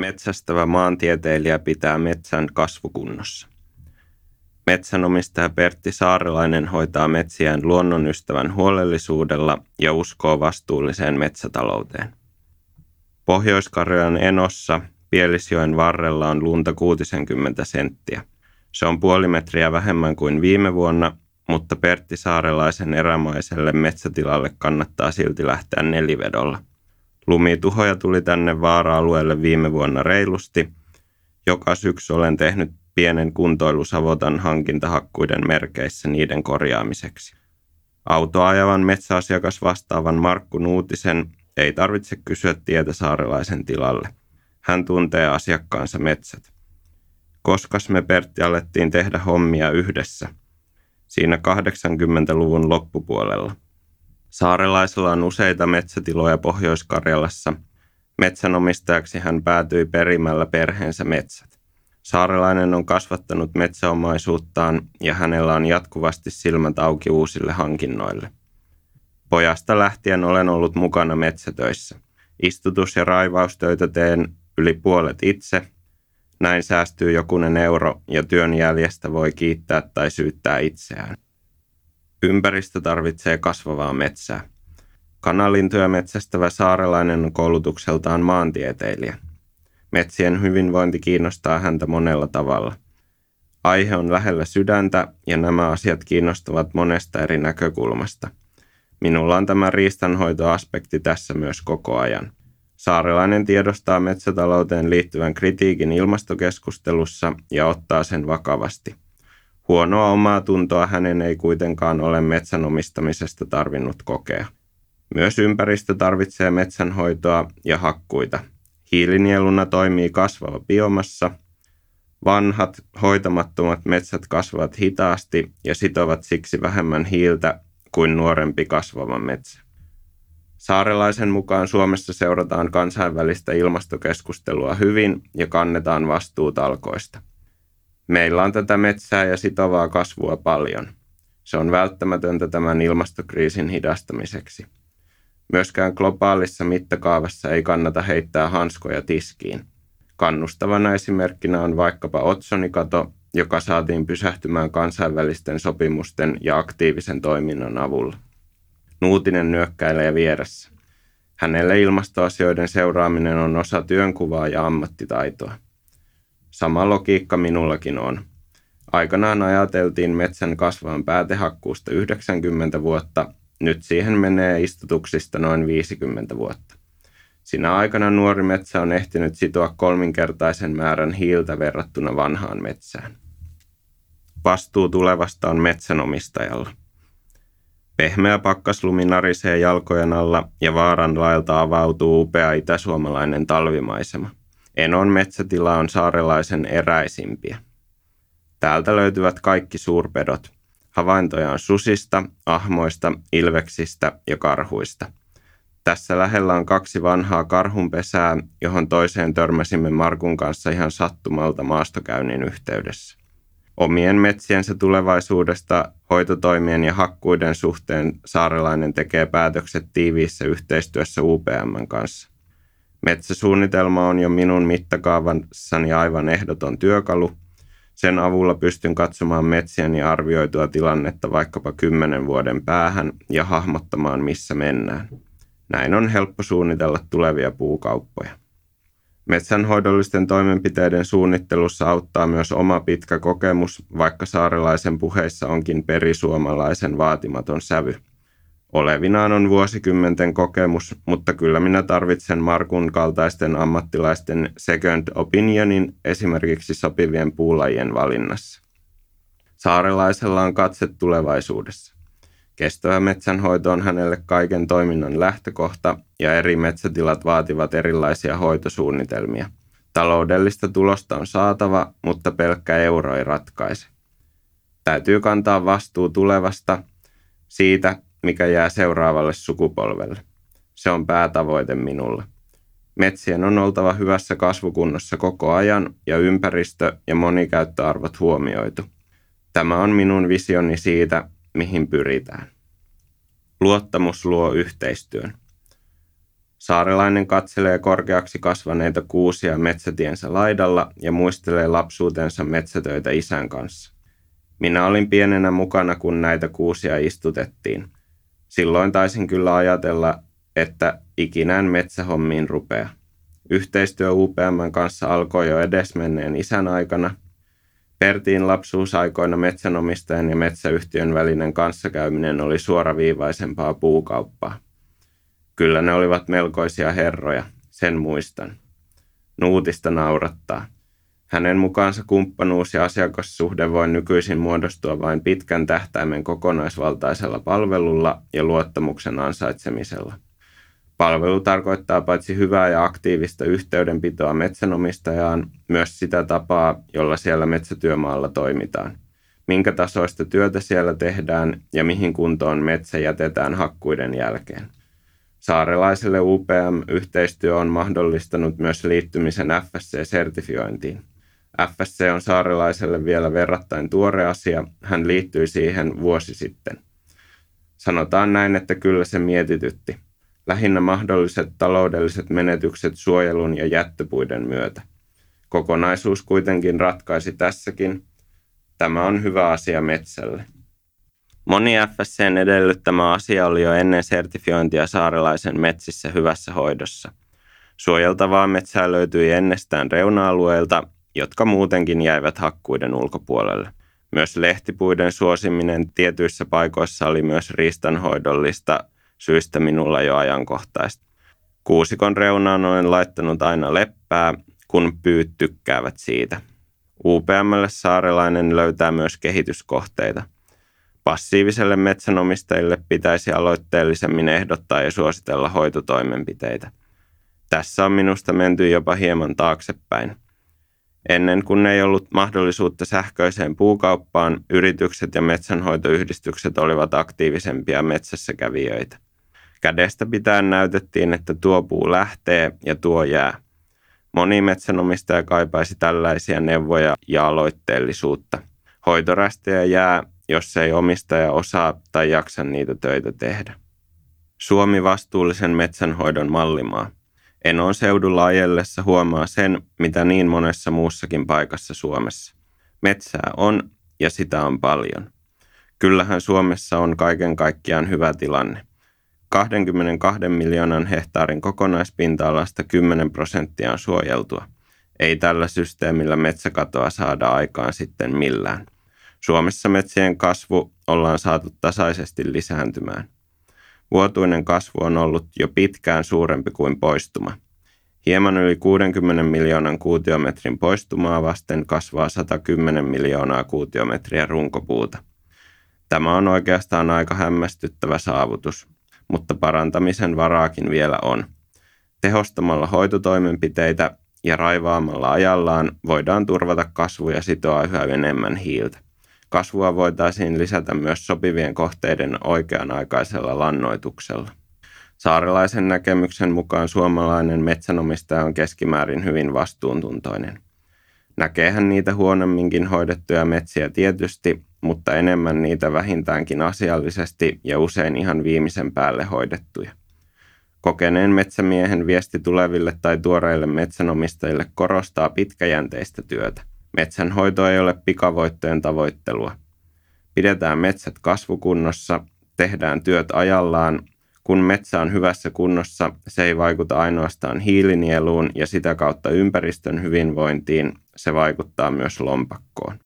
Metsästävä maantieteilijä pitää metsän kasvukunnossa. Metsänomistaja Pertti Saarelainen hoitaa metsiään luonnonystävän huolellisuudella ja uskoo vastuulliseen metsätalouteen. pohjois Enossa Pielisjoen varrella on lunta 60 senttiä. Se on puoli metriä vähemmän kuin viime vuonna, mutta Pertti Saarelaisen erämaiselle metsätilalle kannattaa silti lähteä nelivedolla. Lumituhoja tuli tänne vaara-alueelle viime vuonna reilusti. Joka syksy olen tehnyt pienen kuntoilusavotan hankintahakkuiden merkeissä niiden korjaamiseksi. Autoajavan metsäasiakas vastaavan Markku Nuutisen ei tarvitse kysyä tietä saarelaisen tilalle. Hän tuntee asiakkaansa metsät. Koskas me Pertti alettiin tehdä hommia yhdessä? Siinä 80-luvun loppupuolella. Saarelaisella on useita metsätiloja Pohjois-Karjalassa. Metsänomistajaksi hän päätyi perimällä perheensä metsät. Saarelainen on kasvattanut metsäomaisuuttaan ja hänellä on jatkuvasti silmät auki uusille hankinnoille. Pojasta lähtien olen ollut mukana metsätöissä. Istutus- ja raivaustöitä teen yli puolet itse. Näin säästyy jokunen euro ja työn jäljestä voi kiittää tai syyttää itseään. Ympäristö tarvitsee kasvavaa metsää. Kanalintuja metsästävä saarelainen on koulutukseltaan maantieteilijä. Metsien hyvinvointi kiinnostaa häntä monella tavalla. Aihe on lähellä sydäntä ja nämä asiat kiinnostavat monesta eri näkökulmasta. Minulla on tämä riistanhoitoaspekti tässä myös koko ajan. Saarelainen tiedostaa metsätalouteen liittyvän kritiikin ilmastokeskustelussa ja ottaa sen vakavasti. Huonoa omaa tuntoa hänen ei kuitenkaan ole metsän omistamisesta tarvinnut kokea. Myös ympäristö tarvitsee metsänhoitoa ja hakkuita. Hiilinieluna toimii kasvava biomassa. Vanhat, hoitamattomat metsät kasvavat hitaasti ja sitovat siksi vähemmän hiiltä kuin nuorempi kasvava metsä. Saarelaisen mukaan Suomessa seurataan kansainvälistä ilmastokeskustelua hyvin ja kannetaan vastuutalkoista. Meillä on tätä metsää ja sitovaa kasvua paljon. Se on välttämätöntä tämän ilmastokriisin hidastamiseksi. Myöskään globaalissa mittakaavassa ei kannata heittää hanskoja tiskiin. Kannustavana esimerkkinä on vaikkapa otsonikato, joka saatiin pysähtymään kansainvälisten sopimusten ja aktiivisen toiminnan avulla. Nuutinen nyökkäilee vieressä. Hänelle ilmastoasioiden seuraaminen on osa työnkuvaa ja ammattitaitoa. Sama logiikka minullakin on. Aikanaan ajateltiin metsän kasvavan päätehakkuusta 90 vuotta, nyt siihen menee istutuksista noin 50 vuotta. Sinä aikana nuori metsä on ehtinyt sitoa kolminkertaisen määrän hiiltä verrattuna vanhaan metsään. Vastuu tulevasta on metsänomistajalla. Pehmeä pakkaslumi narisee jalkojen alla ja vaaran laelta avautuu upea itäsuomalainen talvimaisema. Enon metsätila on saarelaisen eräisimpiä. Täältä löytyvät kaikki suurpedot. Havaintoja on susista, ahmoista, ilveksistä ja karhuista. Tässä lähellä on kaksi vanhaa karhunpesää, johon toiseen törmäsimme Markun kanssa ihan sattumalta maastokäynnin yhteydessä. Omien metsiensä tulevaisuudesta hoitotoimien ja hakkuiden suhteen saarelainen tekee päätökset tiiviissä yhteistyössä UPM kanssa. Metsäsuunnitelma on jo minun mittakaavassani aivan ehdoton työkalu. Sen avulla pystyn katsomaan metsiäni arvioitua tilannetta vaikkapa kymmenen vuoden päähän ja hahmottamaan, missä mennään. Näin on helppo suunnitella tulevia puukauppoja. Metsänhoidollisten toimenpiteiden suunnittelussa auttaa myös oma pitkä kokemus, vaikka saarelaisen puheissa onkin perisuomalaisen vaatimaton sävy. Olevinaan on vuosikymmenten kokemus, mutta kyllä minä tarvitsen Markun kaltaisten ammattilaisten second opinionin esimerkiksi sopivien puulajien valinnassa. Saarelaisella on katse tulevaisuudessa. Kestävä metsänhoito on hänelle kaiken toiminnan lähtökohta ja eri metsätilat vaativat erilaisia hoitosuunnitelmia. Taloudellista tulosta on saatava, mutta pelkkä euro ei ratkaise. Täytyy kantaa vastuu tulevasta, siitä, mikä jää seuraavalle sukupolvelle. Se on päätavoite minulla. Metsien on oltava hyvässä kasvukunnossa koko ajan ja ympäristö- ja monikäyttöarvot huomioitu. Tämä on minun visioni siitä, mihin pyritään. Luottamus luo yhteistyön. Saarelainen katselee korkeaksi kasvaneita kuusia metsätiensä laidalla ja muistelee lapsuutensa metsätöitä isän kanssa. Minä olin pienenä mukana, kun näitä kuusia istutettiin. Silloin taisin kyllä ajatella, että ikinään metsähommiin rupea. Yhteistyö UPM kanssa alkoi jo edesmenneen isän aikana. Pertiin lapsuusaikoina metsänomistajan ja metsäyhtiön välinen kanssakäyminen oli suoraviivaisempaa puukauppaa. Kyllä ne olivat melkoisia herroja, sen muistan. Nuutista naurattaa. Hänen mukaansa kumppanuus ja asiakassuhde voi nykyisin muodostua vain pitkän tähtäimen kokonaisvaltaisella palvelulla ja luottamuksen ansaitsemisella. Palvelu tarkoittaa paitsi hyvää ja aktiivista yhteydenpitoa metsänomistajaan, myös sitä tapaa, jolla siellä metsätyömaalla toimitaan. Minkä tasoista työtä siellä tehdään ja mihin kuntoon metsä jätetään hakkuiden jälkeen. Saarelaiselle UPM-yhteistyö on mahdollistanut myös liittymisen FSC-sertifiointiin. FSC on saarelaiselle vielä verrattain tuore asia, hän liittyi siihen vuosi sitten. Sanotaan näin, että kyllä se mietitytti. Lähinnä mahdolliset taloudelliset menetykset suojelun ja jättöpuiden myötä. Kokonaisuus kuitenkin ratkaisi tässäkin. Tämä on hyvä asia metsälle. Moni FSCn edellyttämä asia oli jo ennen sertifiointia saarelaisen metsissä hyvässä hoidossa. Suojeltavaa metsää löytyi ennestään reuna-alueilta, jotka muutenkin jäivät hakkuiden ulkopuolelle. Myös lehtipuiden suosiminen tietyissä paikoissa oli myös riistanhoidollista syistä minulla jo ajankohtaista. Kuusikon reunaan olen laittanut aina leppää, kun pyyt tykkäävät siitä. UPMlle saarelainen löytää myös kehityskohteita – Passiiviselle metsänomistajille pitäisi aloitteellisemmin ehdottaa ja suositella hoitotoimenpiteitä. Tässä on minusta menty jopa hieman taaksepäin. Ennen kuin ei ollut mahdollisuutta sähköiseen puukauppaan, yritykset ja metsänhoitoyhdistykset olivat aktiivisempia metsässä kävijöitä. Kädestä pitäen näytettiin, että tuo puu lähtee ja tuo jää. Moni metsänomistaja kaipaisi tällaisia neuvoja ja aloitteellisuutta. Hoitorästejä jää jos ei omistaja osaa tai jaksa niitä töitä tehdä. Suomi vastuullisen metsänhoidon mallimaa. Enon seudulla ajellessa huomaa sen, mitä niin monessa muussakin paikassa Suomessa. Metsää on ja sitä on paljon. Kyllähän Suomessa on kaiken kaikkiaan hyvä tilanne. 22 miljoonan hehtaarin kokonaispinta-alasta 10 prosenttia on suojeltua. Ei tällä systeemillä metsäkatoa saada aikaan sitten millään. Suomessa metsien kasvu ollaan saatu tasaisesti lisääntymään. Vuotuinen kasvu on ollut jo pitkään suurempi kuin poistuma. Hieman yli 60 miljoonan kuutiometrin poistumaa vasten kasvaa 110 miljoonaa kuutiometriä runkopuuta. Tämä on oikeastaan aika hämmästyttävä saavutus, mutta parantamisen varaakin vielä on. Tehostamalla hoitotoimenpiteitä ja raivaamalla ajallaan voidaan turvata kasvu ja sitoa yhä enemmän hiiltä. Kasvua voitaisiin lisätä myös sopivien kohteiden oikeanaikaisella lannoituksella. Saarelaisen näkemyksen mukaan suomalainen metsänomistaja on keskimäärin hyvin vastuuntuntoinen. Näkeehän niitä huonomminkin hoidettuja metsiä tietysti, mutta enemmän niitä vähintäänkin asiallisesti ja usein ihan viimeisen päälle hoidettuja. Kokeneen metsämiehen viesti tuleville tai tuoreille metsänomistajille korostaa pitkäjänteistä työtä. Metsänhoito ei ole pikavoittojen tavoittelua. Pidetään metsät kasvukunnossa, tehdään työt ajallaan. Kun metsä on hyvässä kunnossa, se ei vaikuta ainoastaan hiilinieluun ja sitä kautta ympäristön hyvinvointiin, se vaikuttaa myös lompakkoon.